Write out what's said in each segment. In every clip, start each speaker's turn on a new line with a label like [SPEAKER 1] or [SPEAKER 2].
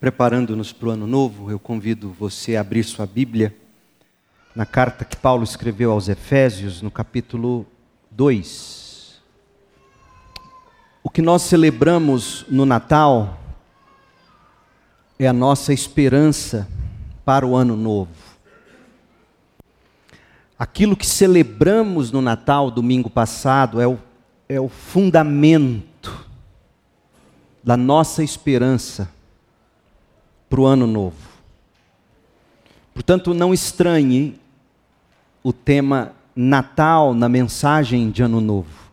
[SPEAKER 1] preparando-nos para o ano novo, eu convido você a abrir sua Bíblia na carta que Paulo escreveu aos Efésios, no capítulo 2. O que nós celebramos no Natal é a nossa esperança para o ano novo. Aquilo que celebramos no Natal, domingo passado, é o, é o fundamento da nossa esperança para o ano novo. Portanto, não estranhe o tema Natal na mensagem de Ano Novo.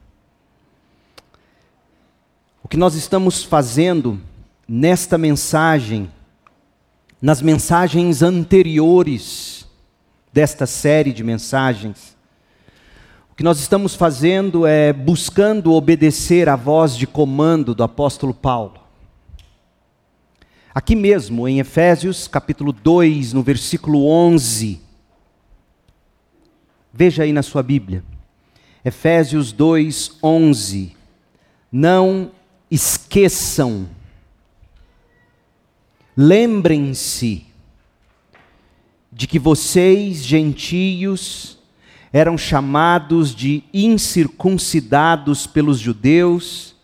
[SPEAKER 1] O que nós estamos fazendo nesta mensagem, nas mensagens anteriores desta série de mensagens, o que nós estamos fazendo é buscando obedecer à voz de comando do apóstolo Paulo. Aqui mesmo, em Efésios capítulo 2, no versículo 11. Veja aí na sua Bíblia. Efésios 2, 11. Não esqueçam, lembrem-se de que vocês, gentios, eram chamados de incircuncidados pelos judeus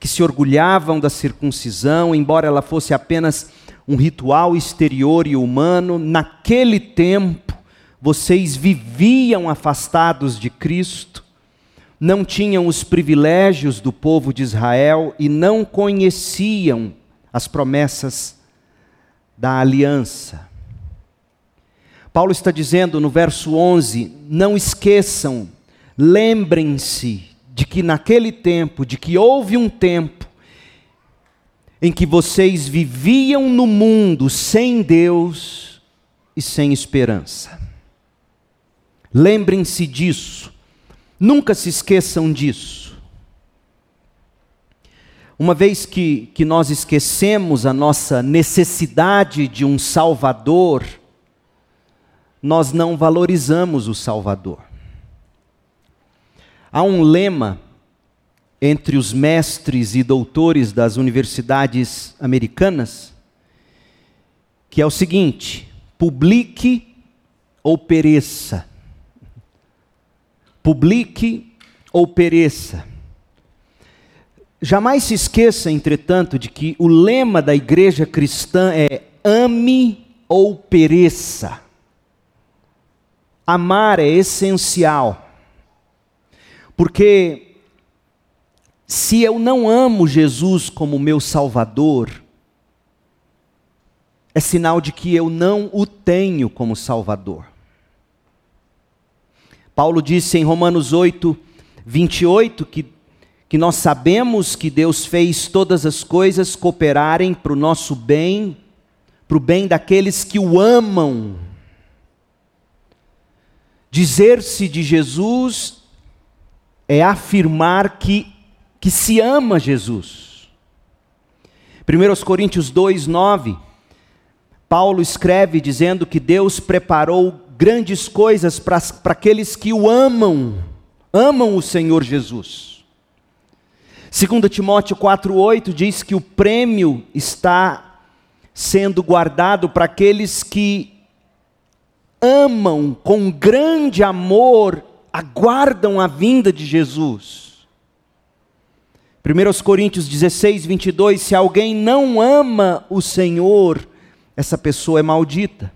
[SPEAKER 1] que se orgulhavam da circuncisão, embora ela fosse apenas um ritual exterior e humano, naquele tempo vocês viviam afastados de Cristo, não tinham os privilégios do povo de Israel e não conheciam as promessas da aliança. Paulo está dizendo no verso 11: não esqueçam, lembrem-se de que naquele tempo, de que houve um tempo em que vocês viviam no mundo sem Deus e sem esperança. Lembrem-se disso, nunca se esqueçam disso. Uma vez que, que nós esquecemos a nossa necessidade de um Salvador, nós não valorizamos o Salvador. Há um lema entre os mestres e doutores das universidades americanas que é o seguinte: publique ou pereça. Publique ou pereça. Jamais se esqueça, entretanto, de que o lema da igreja cristã é ame ou pereça. Amar é essencial. Porque se eu não amo Jesus como meu Salvador, é sinal de que eu não o tenho como Salvador. Paulo disse em Romanos 8, 28 que, que nós sabemos que Deus fez todas as coisas cooperarem para o nosso bem, para o bem daqueles que o amam. Dizer-se de Jesus é afirmar que, que se ama Jesus. 1 Coríntios 2, 9, Paulo escreve dizendo que Deus preparou grandes coisas para aqueles que o amam, amam o Senhor Jesus. 2 Timóteo 4,8 diz que o prêmio está sendo guardado para aqueles que amam com grande amor aguardam a vinda de Jesus. 1 Coríntios 16, 22, se alguém não ama o Senhor, essa pessoa é maldita.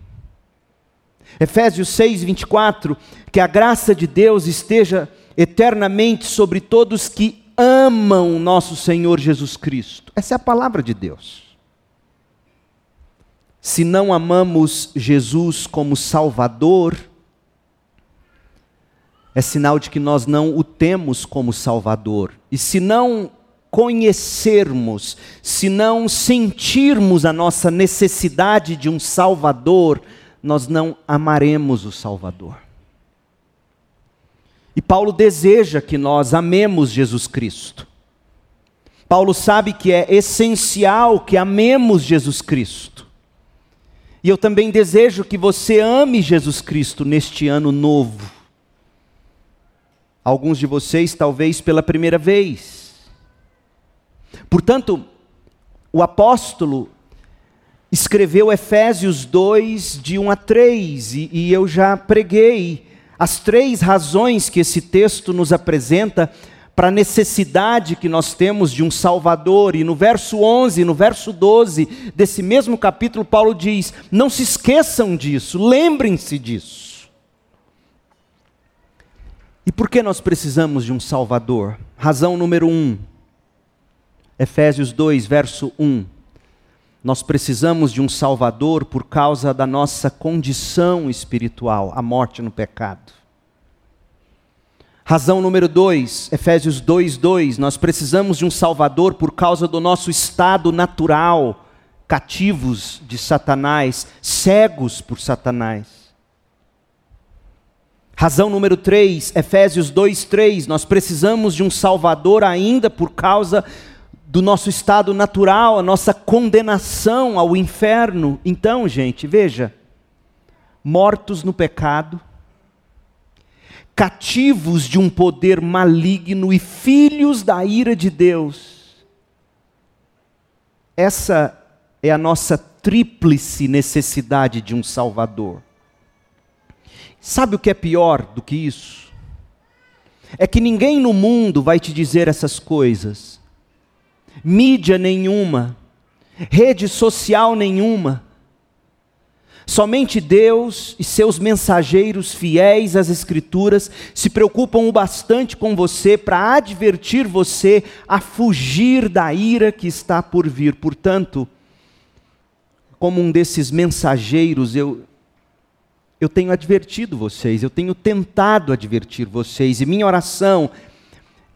[SPEAKER 1] Efésios 6, 24, que a graça de Deus esteja eternamente sobre todos que amam nosso Senhor Jesus Cristo. Essa é a palavra de Deus. Se não amamos Jesus como Salvador, é sinal de que nós não o temos como Salvador. E se não conhecermos, se não sentirmos a nossa necessidade de um Salvador, nós não amaremos o Salvador. E Paulo deseja que nós amemos Jesus Cristo. Paulo sabe que é essencial que amemos Jesus Cristo. E eu também desejo que você ame Jesus Cristo neste ano novo alguns de vocês talvez pela primeira vez. Portanto, o apóstolo escreveu Efésios 2, de 1 a 3, e, e eu já preguei as três razões que esse texto nos apresenta para a necessidade que nós temos de um Salvador. E no verso 11, no verso 12 desse mesmo capítulo, Paulo diz: Não se esqueçam disso, lembrem-se disso. E por que nós precisamos de um Salvador? Razão número 1, Efésios 2, verso 1. Nós precisamos de um Salvador por causa da nossa condição espiritual, a morte no pecado. Razão número 2, Efésios 2, 2. Nós precisamos de um Salvador por causa do nosso estado natural, cativos de Satanás, cegos por Satanás. Razão número 3, Efésios 2, 3. Nós precisamos de um Salvador ainda por causa do nosso estado natural, a nossa condenação ao inferno. Então, gente, veja: mortos no pecado cativos de um poder maligno e filhos da ira de Deus. Essa é a nossa tríplice necessidade de um Salvador. Sabe o que é pior do que isso? É que ninguém no mundo vai te dizer essas coisas. Mídia nenhuma, rede social nenhuma, Somente Deus e seus mensageiros fiéis às Escrituras se preocupam o bastante com você para advertir você a fugir da ira que está por vir. Portanto, como um desses mensageiros, eu, eu tenho advertido vocês, eu tenho tentado advertir vocês, e minha oração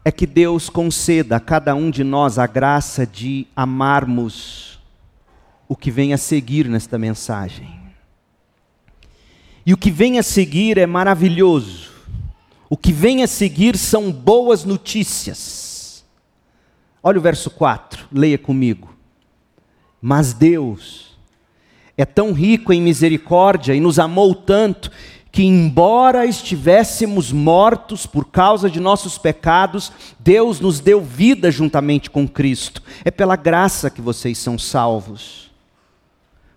[SPEAKER 1] é que Deus conceda a cada um de nós a graça de amarmos o que vem a seguir nesta mensagem. E o que vem a seguir é maravilhoso. O que vem a seguir são boas notícias. Olha o verso 4, leia comigo. Mas Deus é tão rico em misericórdia e nos amou tanto que, embora estivéssemos mortos por causa de nossos pecados, Deus nos deu vida juntamente com Cristo. É pela graça que vocês são salvos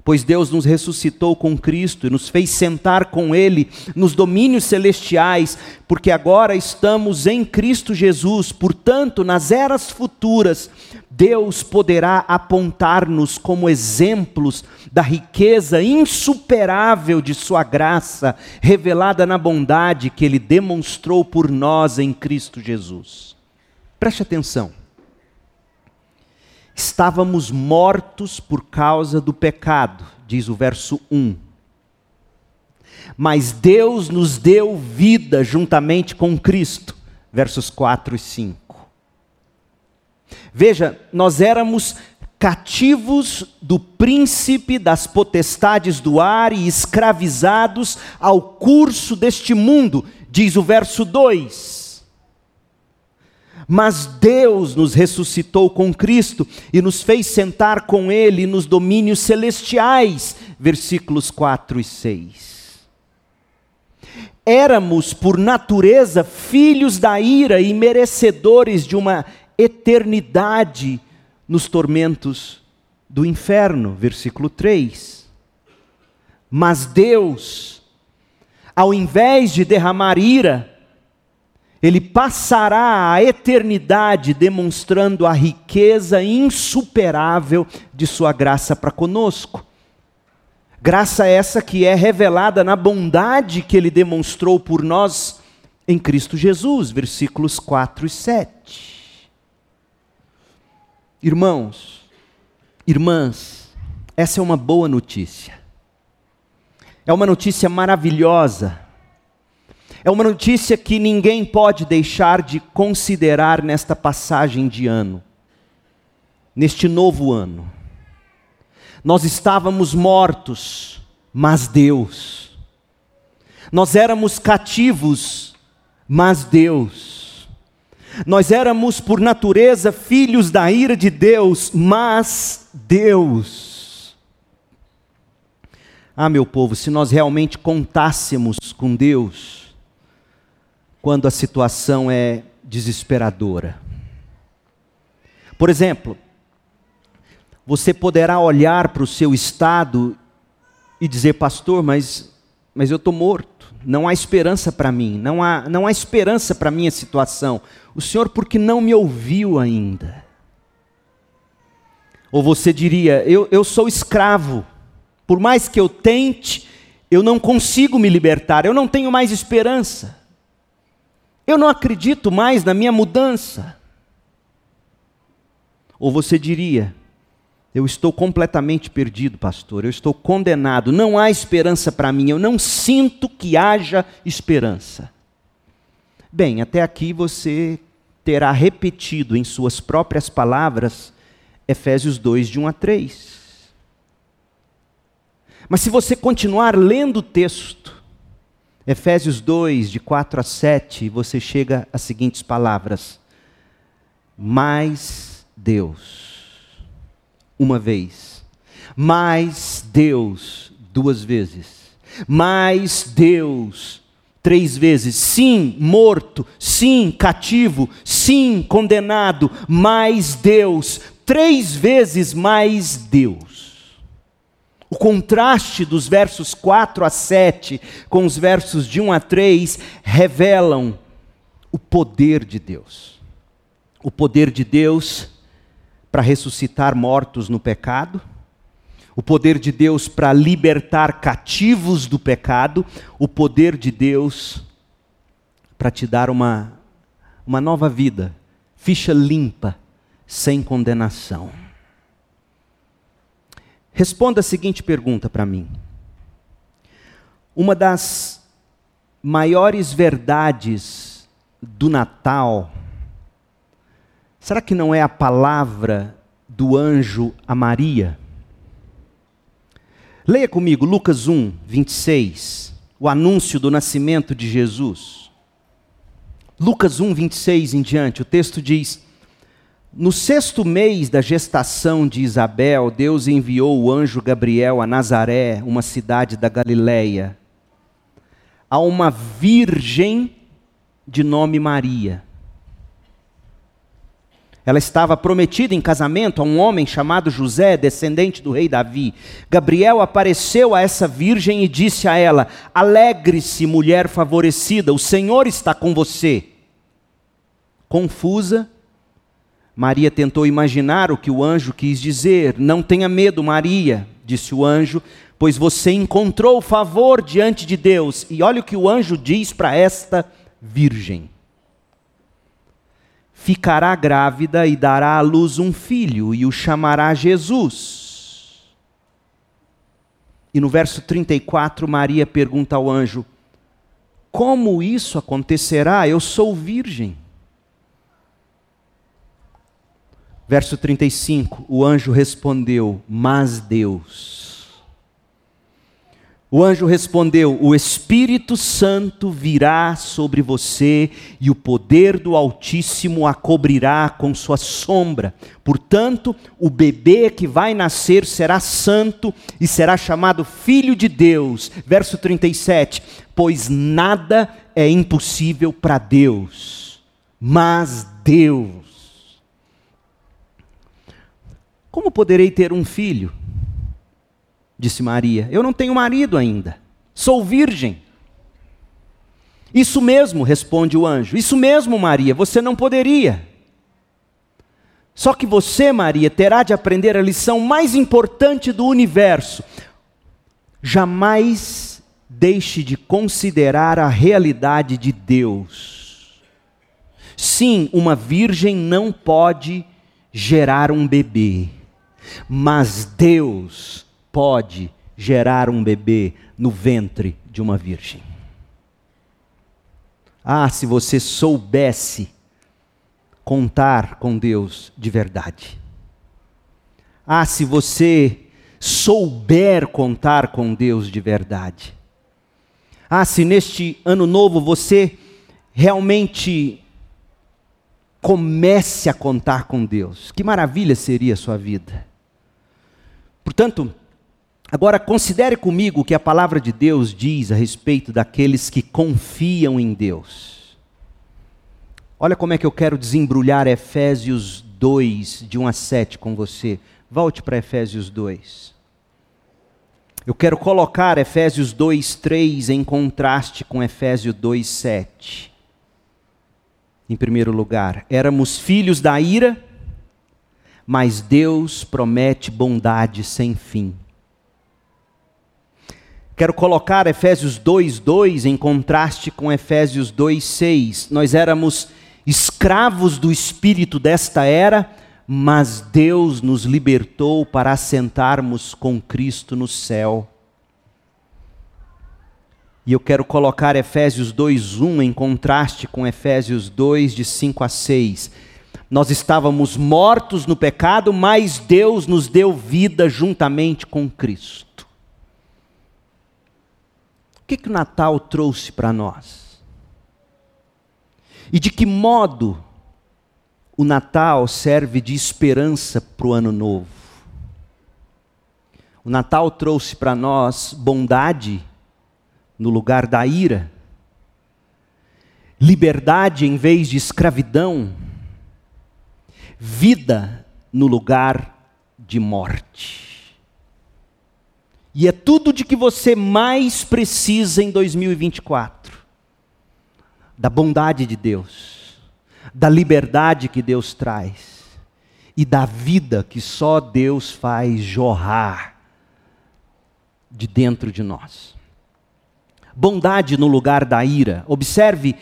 [SPEAKER 1] pois Deus nos ressuscitou com Cristo e nos fez sentar com Ele nos domínios celestiais, porque agora estamos em Cristo Jesus. Portanto, nas eras futuras, Deus poderá apontar-nos como exemplos da riqueza insuperável de Sua graça, revelada na bondade que Ele demonstrou por nós em Cristo Jesus. Preste atenção estávamos mortos por causa do pecado, diz o verso 1. Mas Deus nos deu vida juntamente com Cristo, versos 4 e 5. Veja, nós éramos cativos do príncipe das potestades do ar e escravizados ao curso deste mundo, diz o verso 2 mas Deus nos ressuscitou com Cristo e nos fez sentar com Ele nos domínios celestiais. Versículos 4 e 6. Éramos, por natureza, filhos da ira e merecedores de uma eternidade nos tormentos do inferno. Versículo 3. Mas Deus, ao invés de derramar ira, ele passará a eternidade demonstrando a riqueza insuperável de Sua graça para conosco. Graça essa que é revelada na bondade que Ele demonstrou por nós em Cristo Jesus, versículos 4 e 7. Irmãos, irmãs, essa é uma boa notícia. É uma notícia maravilhosa é uma notícia que ninguém pode deixar de considerar nesta passagem de ano, neste novo ano. Nós estávamos mortos, mas Deus. Nós éramos cativos, mas Deus. Nós éramos, por natureza, filhos da ira de Deus, mas Deus. Ah, meu povo, se nós realmente contássemos com Deus, quando a situação é desesperadora. Por exemplo, você poderá olhar para o seu estado e dizer, pastor, mas, mas eu estou morto, não há esperança para mim, não há, não há esperança para a minha situação. O Senhor, porque não me ouviu ainda? Ou você diria, eu, eu sou escravo, por mais que eu tente, eu não consigo me libertar, eu não tenho mais esperança, eu não acredito mais na minha mudança. Ou você diria, eu estou completamente perdido, pastor. Eu estou condenado. Não há esperança para mim. Eu não sinto que haja esperança. Bem, até aqui você terá repetido em suas próprias palavras Efésios 2, de 1 a 3. Mas se você continuar lendo o texto, Efésios 2, de 4 a 7, você chega às seguintes palavras: Mais Deus uma vez, mais Deus duas vezes, mais Deus três vezes, sim, morto, sim, cativo, sim, condenado, mais Deus, três vezes mais Deus. O contraste dos versos 4 a 7 com os versos de 1 a 3 revelam o poder de Deus. O poder de Deus para ressuscitar mortos no pecado, o poder de Deus para libertar cativos do pecado, o poder de Deus para te dar uma, uma nova vida, ficha limpa, sem condenação. Responda a seguinte pergunta para mim. Uma das maiores verdades do Natal Será que não é a palavra do anjo a Maria? Leia comigo Lucas 1, 26, o anúncio do nascimento de Jesus. Lucas 1, 26 em diante, o texto diz: No sexto mês da gestação de Isabel, Deus enviou o anjo Gabriel a Nazaré, uma cidade da Galiléia, a uma virgem de nome Maria ela estava prometida em casamento a um homem chamado José, descendente do rei Davi. Gabriel apareceu a essa virgem e disse a ela: Alegre-se, mulher favorecida, o Senhor está com você. Confusa, Maria tentou imaginar o que o anjo quis dizer. Não tenha medo, Maria, disse o anjo, pois você encontrou favor diante de Deus. E olha o que o anjo diz para esta virgem ficará grávida e dará à luz um filho e o chamará Jesus. E no verso 34, Maria pergunta ao anjo: Como isso acontecerá? Eu sou virgem. Verso 35, o anjo respondeu: Mas Deus o anjo respondeu: O Espírito Santo virá sobre você e o poder do Altíssimo a cobrirá com sua sombra. Portanto, o bebê que vai nascer será santo e será chamado Filho de Deus. Verso 37: Pois nada é impossível para Deus, mas Deus. Como poderei ter um filho? Disse Maria. Eu não tenho marido ainda. Sou virgem. Isso mesmo, responde o anjo. Isso mesmo, Maria, você não poderia. Só que você, Maria, terá de aprender a lição mais importante do universo. Jamais deixe de considerar a realidade de Deus. Sim, uma virgem não pode gerar um bebê, mas Deus pode gerar um bebê no ventre de uma virgem. Ah, se você soubesse contar com Deus de verdade. Ah, se você souber contar com Deus de verdade. Ah, se neste ano novo você realmente comece a contar com Deus. Que maravilha seria a sua vida. Portanto, Agora, considere comigo o que a palavra de Deus diz a respeito daqueles que confiam em Deus. Olha como é que eu quero desembrulhar Efésios 2, de 1 a 7 com você. Volte para Efésios 2. Eu quero colocar Efésios 2, 3 em contraste com Efésios 2, 7. Em primeiro lugar, éramos filhos da ira, mas Deus promete bondade sem fim. Quero colocar Efésios 2, 2 em contraste com Efésios 2, 6. Nós éramos escravos do espírito desta era, mas Deus nos libertou para assentarmos com Cristo no céu. E eu quero colocar Efésios 2:1 em contraste com Efésios 2 de 5 a 6. Nós estávamos mortos no pecado, mas Deus nos deu vida juntamente com Cristo. Que, que o Natal trouxe para nós? E de que modo o Natal serve de esperança para o ano novo. O Natal trouxe para nós bondade no lugar da ira, liberdade em vez de escravidão, vida no lugar de morte. E é tudo de que você mais precisa em 2024: da bondade de Deus da liberdade que Deus traz e da vida que só Deus faz jorrar de dentro de nós. Bondade no lugar da ira. Observe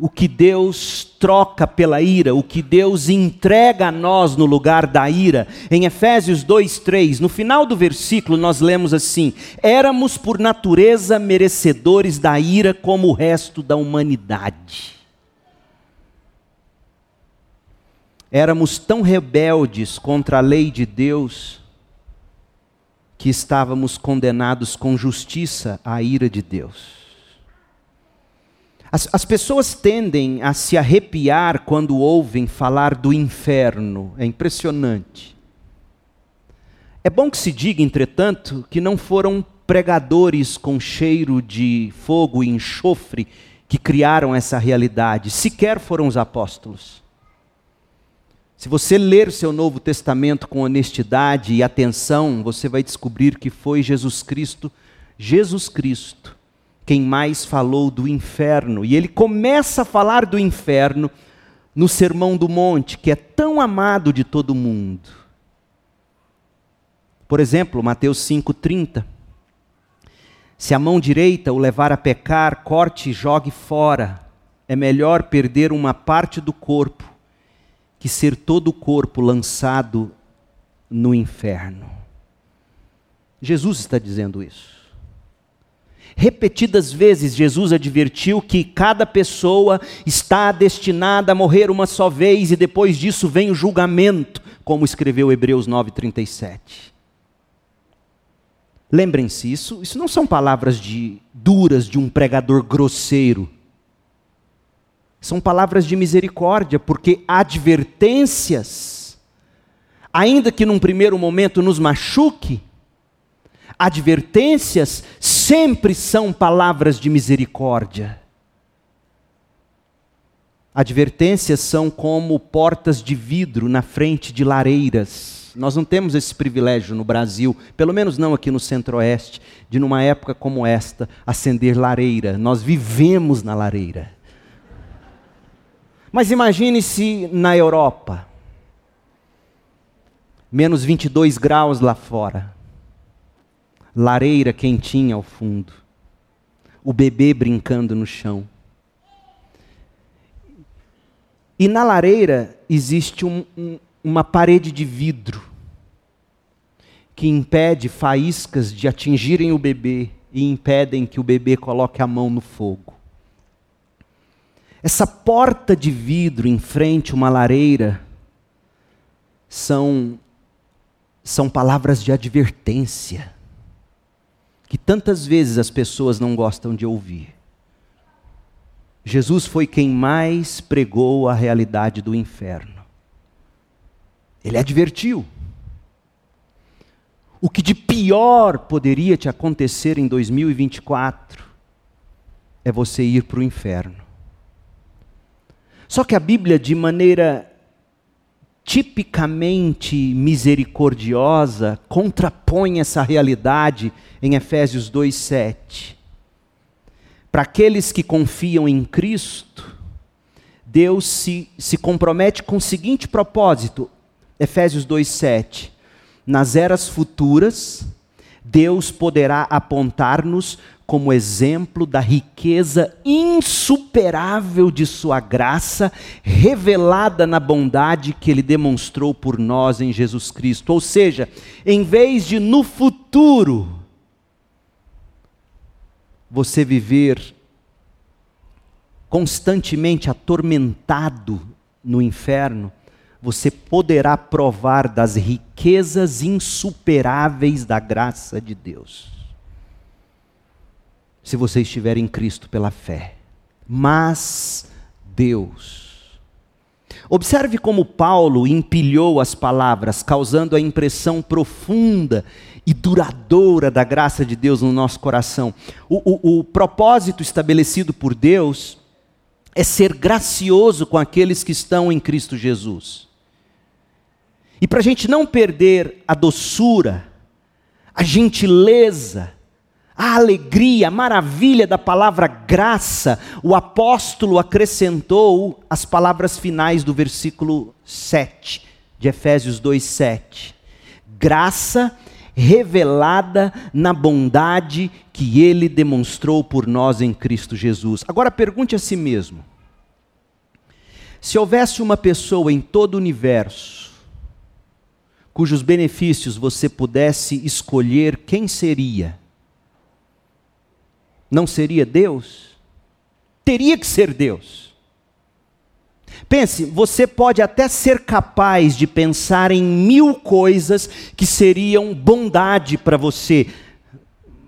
[SPEAKER 1] o que Deus troca pela ira, o que Deus entrega a nós no lugar da ira. Em Efésios 2:3, no final do versículo nós lemos assim: "Éramos por natureza merecedores da ira como o resto da humanidade." éramos tão rebeldes contra a lei de Deus que estávamos condenados com justiça à ira de Deus. As, as, pessoas tendem a se arrepiar quando ouvem falar do inferno, é impressionante. É bom que se diga, entretanto, que não foram pregadores com cheiro de fogo e enxofre que criaram essa realidade, sequer foram os apóstolos. Se você ler seu Novo Testamento com honestidade e atenção, você vai descobrir que foi Jesus Cristo, Jesus Cristo, quem mais falou do inferno. E ele começa a falar do inferno no Sermão do Monte, que é tão amado de todo mundo. Por exemplo, Mateus 5,30. Se a mão direita o levar a pecar, corte e jogue fora. É melhor perder uma parte do corpo que ser todo o corpo lançado no inferno. Jesus está dizendo isso. Repetidas vezes, Jesus advertiu que cada pessoa está destinada a morrer uma só vez e depois disso vem o julgamento, como escreveu Hebreus 9,37. Lembrem-se, isso, isso não são palavras de, duras de um pregador grosseiro são palavras de misericórdia, porque advertências, ainda que num primeiro momento nos machuque, advertências sempre são palavras de misericórdia. Advertências são como portas de vidro na frente de lareiras. Nós não temos esse privilégio no Brasil, pelo menos não aqui no Centro-Oeste, de numa época como esta acender lareira. Nós vivemos na lareira. Mas imagine se na Europa, menos 22 graus lá fora, lareira quentinha ao fundo, o bebê brincando no chão. E na lareira existe um, um, uma parede de vidro que impede faíscas de atingirem o bebê e impedem que o bebê coloque a mão no fogo. Essa porta de vidro em frente a uma lareira são são palavras de advertência que tantas vezes as pessoas não gostam de ouvir. Jesus foi quem mais pregou a realidade do inferno. Ele advertiu. O que de pior poderia te acontecer em 2024 é você ir para o inferno. Só que a Bíblia, de maneira tipicamente misericordiosa contrapõe essa realidade em Efésios 2:7. Para aqueles que confiam em Cristo, Deus se, se compromete com o seguinte propósito, Efésios 2,7: Nas eras futuras, Deus poderá apontar-nos como exemplo da riqueza insuperável de Sua graça, revelada na bondade que Ele demonstrou por nós em Jesus Cristo. Ou seja, em vez de no futuro você viver constantemente atormentado no inferno, você poderá provar das riquezas insuperáveis da graça de Deus se você estiver em Cristo pela fé. Mas Deus. Observe como Paulo empilhou as palavras, causando a impressão profunda e duradoura da graça de Deus no nosso coração. O, o, o propósito estabelecido por Deus é ser gracioso com aqueles que estão em Cristo Jesus. E para a gente não perder a doçura, a gentileza, a alegria, a maravilha da palavra graça, o apóstolo acrescentou as palavras finais do versículo 7 de Efésios 2:7. Graça revelada na bondade que ele demonstrou por nós em Cristo Jesus. Agora pergunte a si mesmo: se houvesse uma pessoa em todo o universo cujos benefícios você pudesse escolher, quem seria? Não seria Deus? Teria que ser Deus. Pense, você pode até ser capaz de pensar em mil coisas que seriam bondade para você,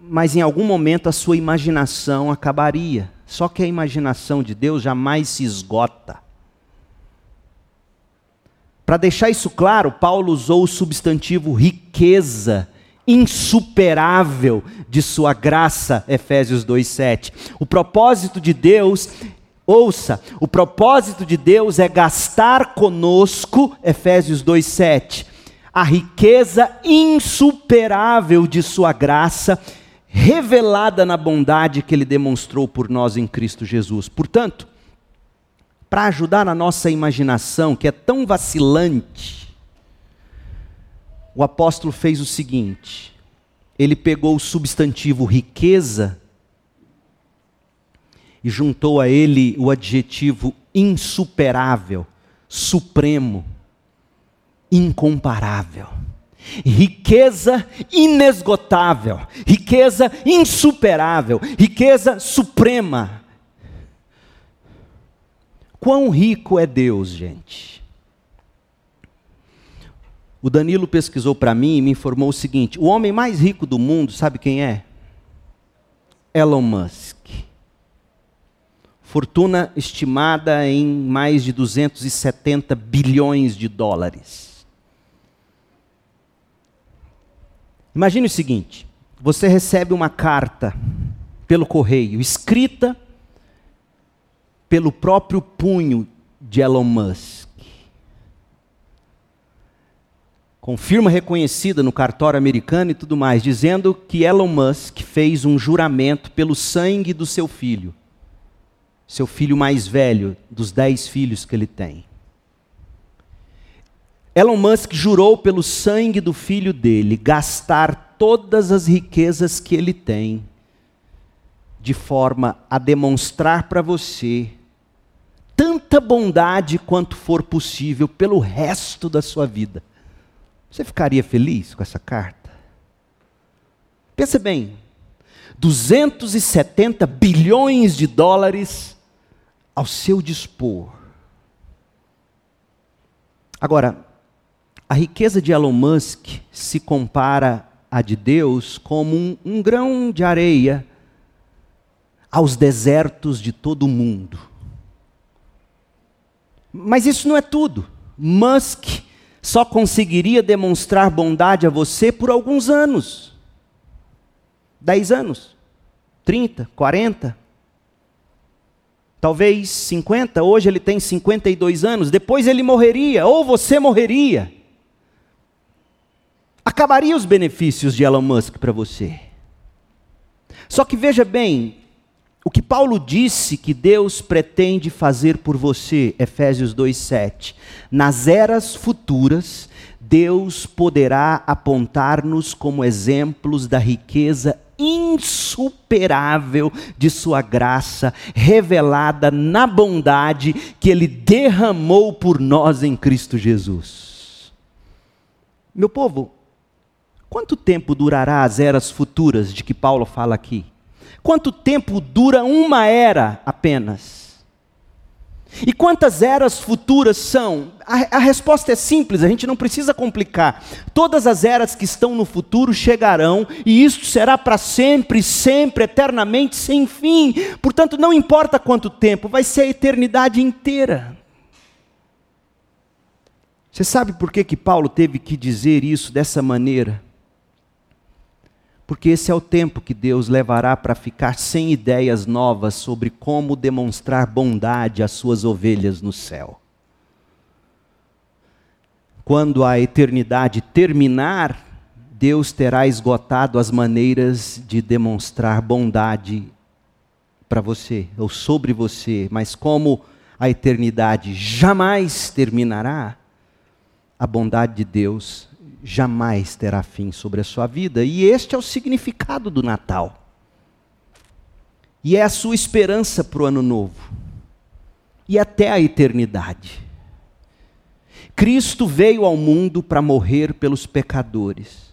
[SPEAKER 1] mas em algum momento a sua imaginação acabaria. Só que a imaginação de Deus jamais se esgota. Para deixar isso claro, Paulo usou o substantivo riqueza insuperável de sua graça, Efésios 2:7. O propósito de Deus, ouça, o propósito de Deus é gastar conosco, Efésios 2:7, a riqueza insuperável de sua graça, revelada na bondade que ele demonstrou por nós em Cristo Jesus. Portanto, para ajudar a nossa imaginação, que é tão vacilante, o apóstolo fez o seguinte: ele pegou o substantivo riqueza e juntou a ele o adjetivo insuperável, supremo, incomparável. Riqueza inesgotável, riqueza insuperável, riqueza suprema. Quão rico é Deus, gente? O Danilo pesquisou para mim e me informou o seguinte: o homem mais rico do mundo, sabe quem é? Elon Musk. Fortuna estimada em mais de 270 bilhões de dólares. Imagine o seguinte: você recebe uma carta pelo correio, escrita pelo próprio punho de Elon Musk com firma reconhecida no cartório americano e tudo mais, dizendo que Elon Musk fez um juramento pelo sangue do seu filho, seu filho mais velho, dos dez filhos que ele tem. Elon Musk jurou pelo sangue do filho dele gastar todas as riquezas que ele tem, de forma a demonstrar para você tanta bondade quanto for possível pelo resto da sua vida. Você ficaria feliz com essa carta? Pensa bem, 270 bilhões de dólares ao seu dispor. Agora, a riqueza de Elon Musk se compara à de Deus como um, um grão de areia aos desertos de todo o mundo. Mas isso não é tudo. Musk só conseguiria demonstrar bondade a você por alguns anos 10 anos, 30, 40. talvez 50, hoje ele tem 52 anos, depois ele morreria, ou você morreria. Acabaria os benefícios de Elon Musk para você. Só que veja bem, o que Paulo disse que Deus pretende fazer por você, Efésios 2:7, nas eras futuras, Deus poderá apontar-nos como exemplos da riqueza insuperável de Sua graça, revelada na bondade que Ele derramou por nós em Cristo Jesus. Meu povo, quanto tempo durará as eras futuras de que Paulo fala aqui? Quanto tempo dura uma era apenas? E quantas eras futuras são? A, a, resposta é simples, a gente não precisa complicar. Todas as eras que estão no futuro chegarão, e isso será para sempre, sempre, eternamente, sem fim. Portanto, não importa quanto tempo, vai ser a eternidade inteira. Você sabe por que, que Paulo teve que dizer isso dessa maneira? Porque esse é o tempo que Deus levará para ficar sem ideias novas sobre como demonstrar bondade às suas ovelhas no céu. Quando a eternidade terminar, Deus terá esgotado as maneiras de demonstrar bondade para você ou sobre você, mas como a eternidade jamais terminará, a bondade de Deus jamais terá fim sobre a sua vida. E este é o significado do Natal. E é a sua esperança para o ano novo. E até a eternidade. Cristo veio ao mundo para morrer pelos pecadores.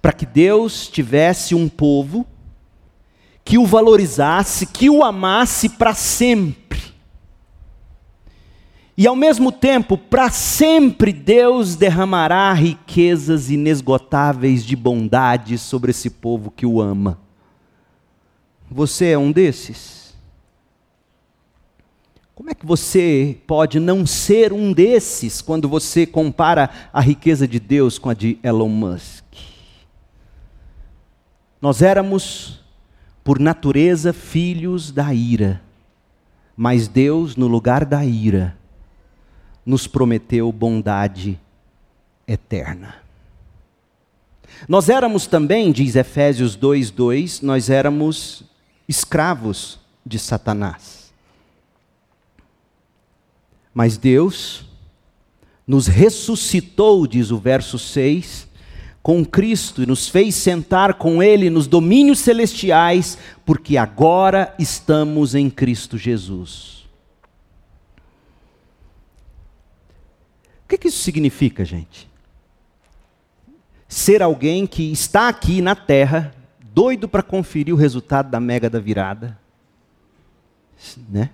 [SPEAKER 1] Para que Deus tivesse um povo que o valorizasse, que o amasse para sempre e ao mesmo tempo, para sempre Deus derramará riquezas inesgotáveis de bondade sobre esse povo que o ama. Você é um desses? Como é que você pode não ser um desses quando você compara a riqueza de Deus com a de Elon Musk? Nós éramos, por natureza, filhos da ira, mas Deus, no lugar da ira, nos prometeu bondade eterna. Nós éramos também, diz Efésios 2:2, nós éramos escravos de Satanás. Mas Deus nos ressuscitou, diz o verso 6, com Cristo e nos fez sentar com Ele nos domínios celestiais, porque agora estamos em Cristo Jesus. O que, que isso significa, gente? Ser alguém que está aqui na terra, doido para conferir o resultado da mega da virada, né?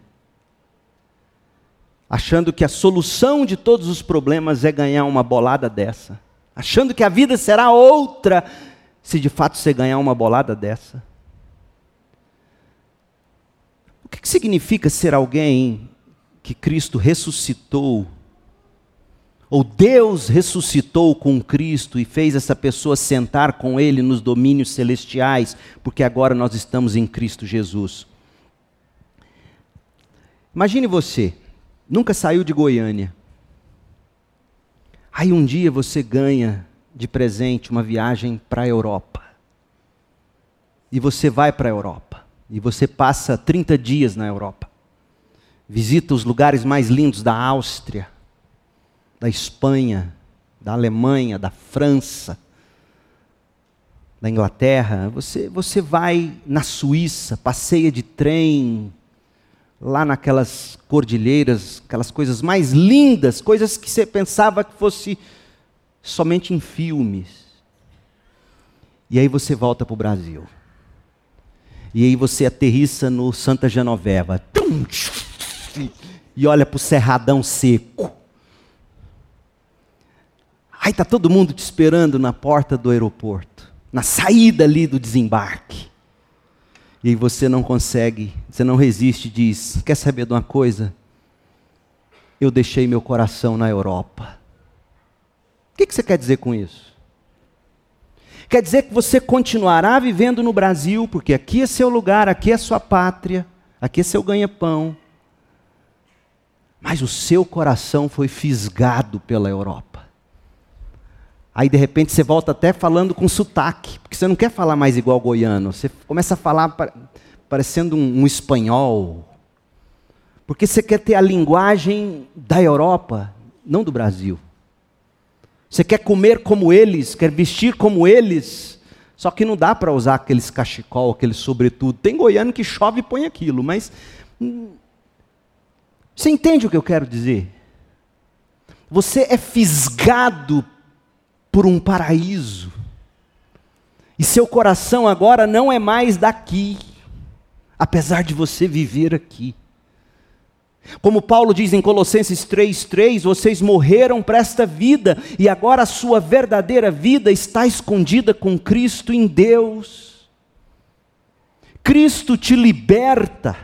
[SPEAKER 1] Achando que a solução de todos os problemas é ganhar uma bolada dessa. Achando que a vida será outra se de fato você ganhar uma bolada dessa. O que, que significa ser alguém que Cristo ressuscitou ou Deus ressuscitou com Cristo e fez essa pessoa sentar com Ele nos domínios celestiais, porque agora nós estamos em Cristo Jesus. Imagine você, nunca saiu de Goiânia. Aí um dia você ganha de presente uma viagem para a Europa. E você vai para a Europa. E você passa 30 dias na Europa. Visita os lugares mais lindos da Áustria da Espanha, da Alemanha, da França, da Inglaterra, você, você vai na Suíça, passeia de trem, lá naquelas cordilheiras, aquelas coisas mais lindas, coisas que você pensava que fosse somente em filmes. E aí você volta para o Brasil. E aí você aterrissa no Santa Genoveva. E olha para o cerradão seco. Aí está todo mundo te esperando na porta do aeroporto, na saída ali do desembarque. E aí você não consegue, você não resiste diz: Quer saber de uma coisa? Eu deixei meu coração na Europa. O que, que você quer dizer com isso? Quer dizer que você continuará vivendo no Brasil, porque aqui é seu lugar, aqui é sua pátria, aqui é seu ganha-pão. Mas o seu coração foi fisgado pela Europa. Aí de repente você volta até falando com sotaque, porque você não quer falar mais igual goiano, você começa a falar parecendo um, um espanhol, porque você quer ter a linguagem da Europa, não do Brasil. Você quer comer como eles, quer vestir como eles, só que não dá para usar aqueles cachecol, aquele sobretudo. Tem goiano que chove e põe aquilo, mas. Hum, você entende o que eu quero dizer? Você é fisgado por um paraíso. E seu coração agora não é mais daqui, apesar de você viver aqui. Como Paulo diz em Colossenses 3:3, vocês morreram para esta vida e agora a sua verdadeira vida está escondida com Cristo em Deus. Cristo te liberta.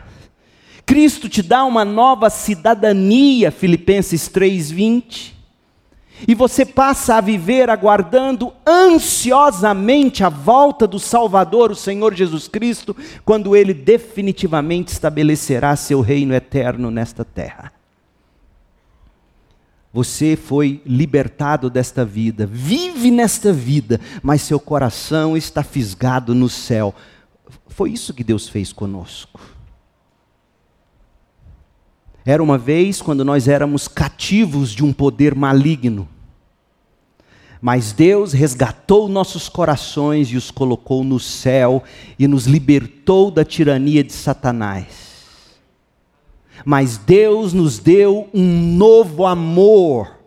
[SPEAKER 1] Cristo te dá uma nova cidadania, Filipenses 3:20 e você passa a viver aguardando ansiosamente a volta do Salvador, o Senhor Jesus Cristo, quando ele definitivamente estabelecerá seu reino eterno nesta terra. Você foi libertado desta vida, vive nesta vida, mas seu coração está fisgado no céu. Foi isso que Deus fez conosco. Era uma vez quando nós éramos cativos de um poder maligno. Mas Deus resgatou nossos corações e os colocou no céu e nos libertou da tirania de Satanás. Mas Deus nos deu um novo amor,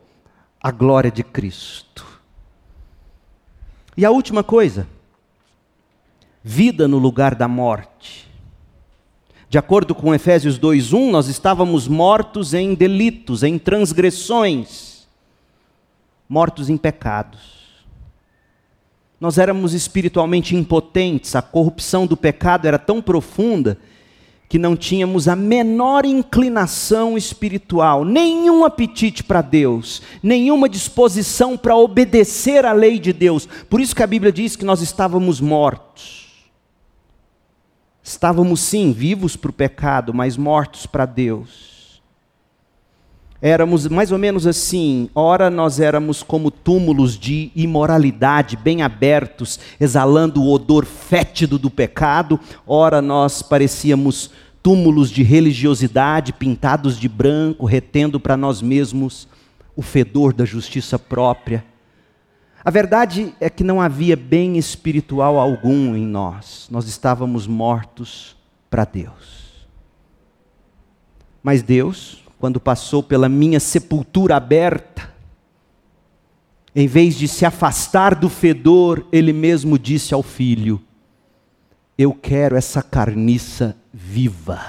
[SPEAKER 1] a glória de Cristo. E a última coisa, vida no lugar da morte. De acordo com Efésios 2:1, nós estávamos mortos em delitos, em transgressões, mortos em pecados. Nós éramos espiritualmente impotentes, a corrupção do pecado era tão profunda que não tínhamos a menor inclinação espiritual, nenhum apetite para Deus, nenhuma disposição para obedecer à lei de Deus. Por isso que a Bíblia diz que nós estávamos mortos. Estávamos sim vivos para o pecado, mas mortos para Deus. Éramos mais ou menos assim, ora nós éramos como túmulos de imoralidade, bem abertos, exalando o odor fétido do pecado, ora nós parecíamos túmulos de religiosidade, pintados de branco, retendo para nós mesmos o fedor da justiça própria. A verdade é que não havia bem espiritual algum em nós, nós estávamos mortos para Deus. Mas Deus, quando passou pela minha sepultura aberta, em vez de se afastar do fedor, ele mesmo disse ao filho: Eu quero essa carniça viva.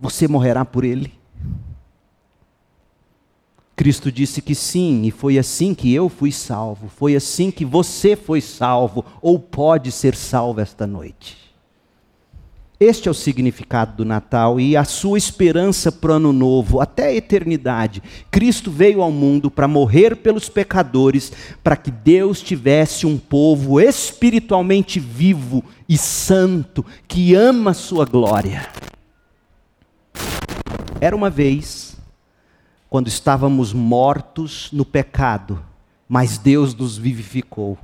[SPEAKER 1] Você morrerá por ele? Cristo disse que sim, e foi assim que eu fui salvo, foi assim que você foi salvo, ou pode ser salvo esta noite. Este é o significado do Natal e a sua esperança para o ano novo, até a eternidade. Cristo veio ao mundo para morrer pelos pecadores, para que Deus tivesse um povo espiritualmente vivo e santo, que ama a sua glória. Era uma vez quando estávamos mortos no pecado, mas Deus nos vivificou.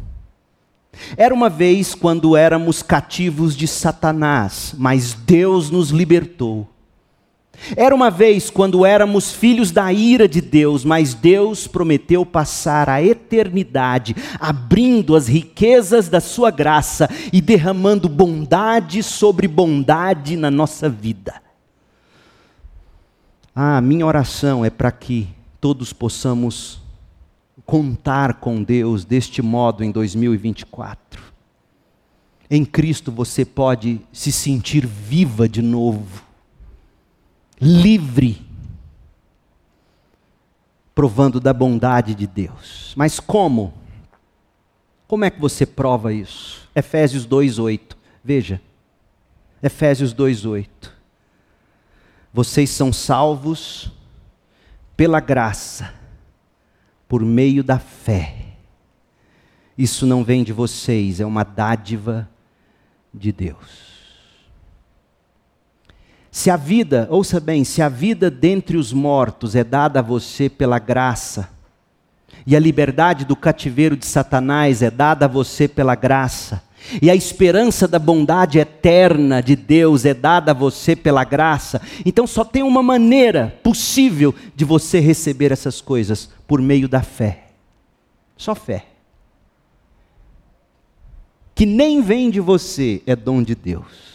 [SPEAKER 1] Era uma vez quando éramos cativos de Satanás, mas Deus nos libertou. Era uma vez quando éramos filhos da ira de Deus, mas Deus prometeu passar a eternidade abrindo as riquezas da Sua graça e derramando bondade sobre bondade na nossa vida. Ah, minha oração é para que todos possamos contar com Deus deste modo em 2024. Em Cristo você pode se sentir viva de novo, livre, provando da bondade de Deus. Mas como? Como é que você prova isso? Efésios 2:8. Veja. Efésios 2:8. Vocês são salvos pela graça, por meio da fé. Isso não vem de vocês, é uma dádiva de Deus. Se a vida, ouça bem, se a vida dentre os mortos é dada a você pela graça, e a liberdade do cativeiro de Satanás é dada a você pela graça, e a esperança da bondade eterna de Deus é dada a você pela graça, então só tem uma maneira possível de você receber essas coisas: por meio da fé. Só fé. Que nem vem de você, é dom de Deus.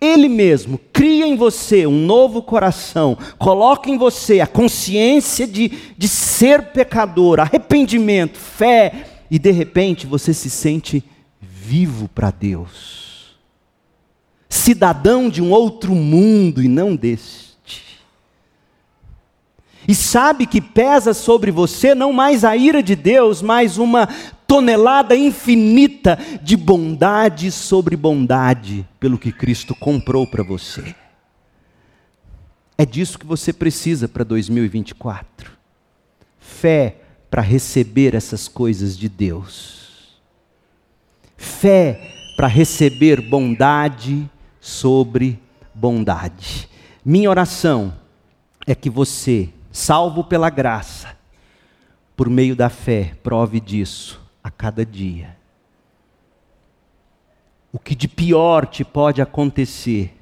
[SPEAKER 1] Ele mesmo cria em você um novo coração, coloca em você a consciência de, de ser pecador, arrependimento, fé, e de repente você se sente vivo para Deus, cidadão de um outro mundo e não deste. E sabe que pesa sobre você não mais a ira de Deus, mas uma tonelada infinita de bondade sobre bondade, pelo que Cristo comprou para você. É disso que você precisa para 2024. Fé para receber essas coisas de Deus. Fé para receber bondade sobre bondade. Minha oração é que você, salvo pela graça, por meio da fé, prove disso a cada dia. O que de pior te pode acontecer,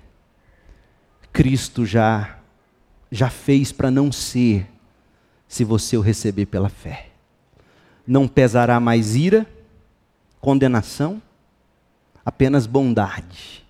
[SPEAKER 1] Cristo já já fez para não ser, se você o receber pela fé. Não pesará mais ira, condenação, apenas bondade.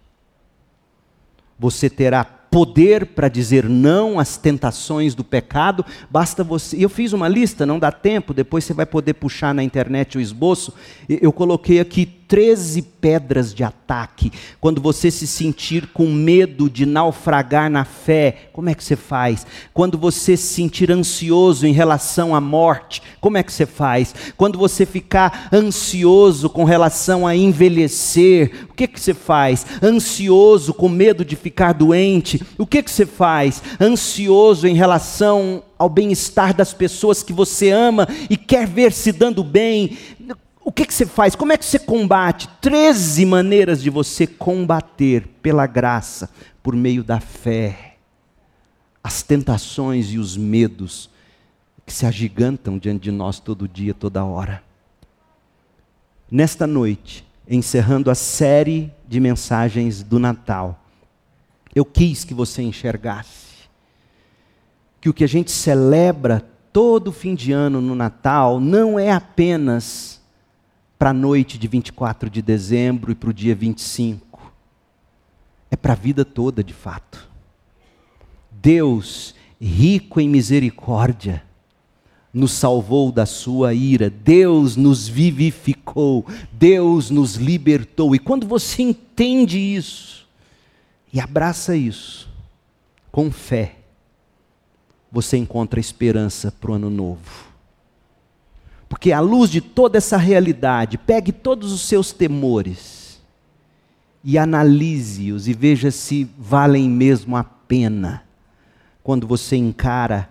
[SPEAKER 1] Você terá poder para dizer não às tentações do pecado, basta você. Eu fiz uma lista, não dá tempo, depois você vai poder puxar na internet o esboço. Eu coloquei aqui 13 pedras de ataque. Quando você se sentir com medo de naufragar na fé, como é que você faz? Quando você se sentir ansioso em relação à morte, como é que você faz? Quando você ficar ansioso com relação a envelhecer, o que que você faz? Ansioso com medo de ficar doente, o que que você faz? Ansioso em relação ao bem-estar das pessoas que você ama e quer ver se dando bem, o que, que você faz? Como é que você combate? Treze maneiras de você combater pela graça, por meio da fé, as tentações e os medos que se agigantam diante de nós todo dia, toda hora. Nesta noite, encerrando a série de mensagens do Natal, eu quis que você enxergasse que o que a gente celebra todo fim de ano no Natal não é apenas para a noite de 24 de dezembro e para o dia 25. É para a vida toda, de fato. Deus, rico em misericórdia, nos salvou da sua ira, Deus nos vivificou, Deus nos libertou. E quando você entende isso e abraça isso com fé, você encontra esperança para o ano novo. Porque à luz de toda essa realidade, pegue todos os seus temores e analise-os e veja se valem mesmo a pena quando você encara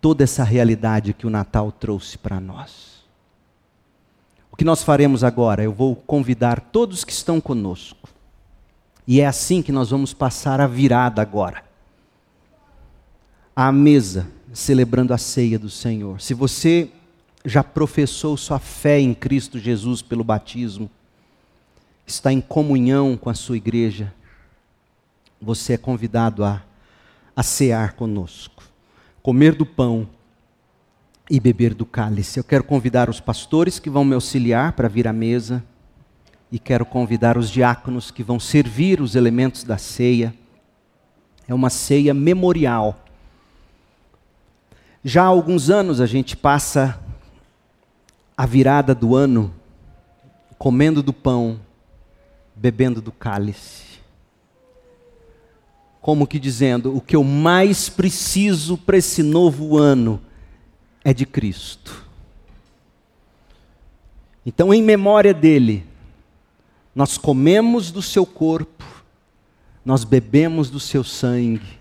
[SPEAKER 1] toda essa realidade que o Natal trouxe para nós. O que nós faremos agora? Eu vou convidar todos que estão conosco. E é assim que nós vamos passar a virada agora. À mesa, celebrando a ceia do Senhor. Se você já professou sua fé em Cristo Jesus pelo batismo, está em comunhão com a sua igreja, você é convidado a, a cear conosco, comer do pão e beber do cálice. Eu quero convidar os pastores que vão me auxiliar para vir à mesa e quero convidar os diáconos que vão servir os elementos da ceia. É uma ceia memorial. Já há alguns anos a gente passa a virada do ano comendo do pão, bebendo do cálice. Como que dizendo, o que eu mais preciso para esse novo ano é de Cristo. Então, em memória dele, nós comemos do seu corpo, nós bebemos do seu sangue,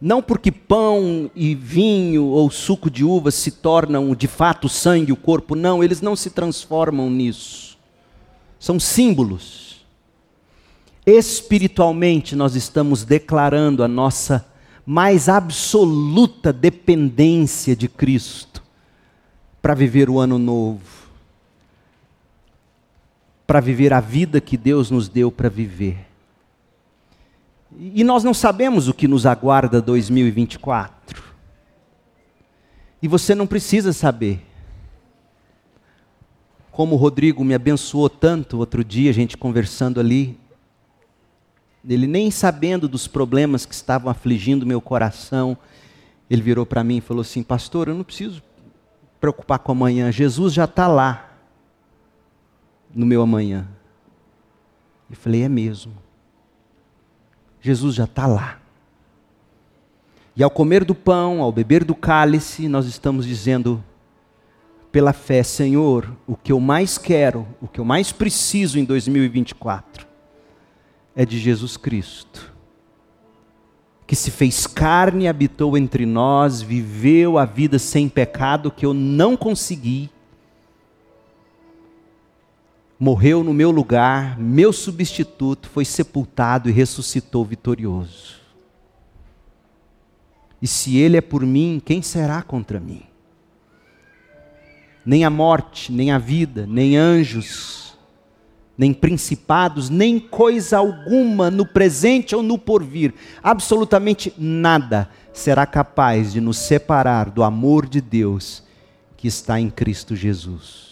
[SPEAKER 1] não porque pão e vinho ou suco de uva se tornam de fato sangue, o corpo, não, eles não se transformam nisso. São símbolos. Espiritualmente, nós estamos declarando a nossa mais absoluta dependência de Cristo para viver o ano novo, para viver a vida que Deus nos deu para viver. E nós não sabemos o que nos aguarda 2024. E você não precisa saber. Como o Rodrigo me abençoou tanto outro dia, a gente conversando ali, ele nem sabendo dos problemas que estavam afligindo meu coração, ele virou para mim e falou assim: Pastor, eu não preciso preocupar com amanhã, Jesus já está lá no meu amanhã. Eu falei: É mesmo. Jesus já está lá. E ao comer do pão, ao beber do cálice, nós estamos dizendo, pela fé, Senhor, o que eu mais quero, o que eu mais preciso em 2024 é de Jesus Cristo, que se fez carne, habitou entre nós, viveu a vida sem pecado que eu não consegui, morreu no meu lugar, meu substituto, foi sepultado e ressuscitou vitorioso. E se ele é por mim, quem será contra mim? Nem a morte, nem a vida, nem anjos, nem principados, nem coisa alguma no presente ou no porvir, absolutamente nada será capaz de nos separar do amor de Deus que está em Cristo Jesus.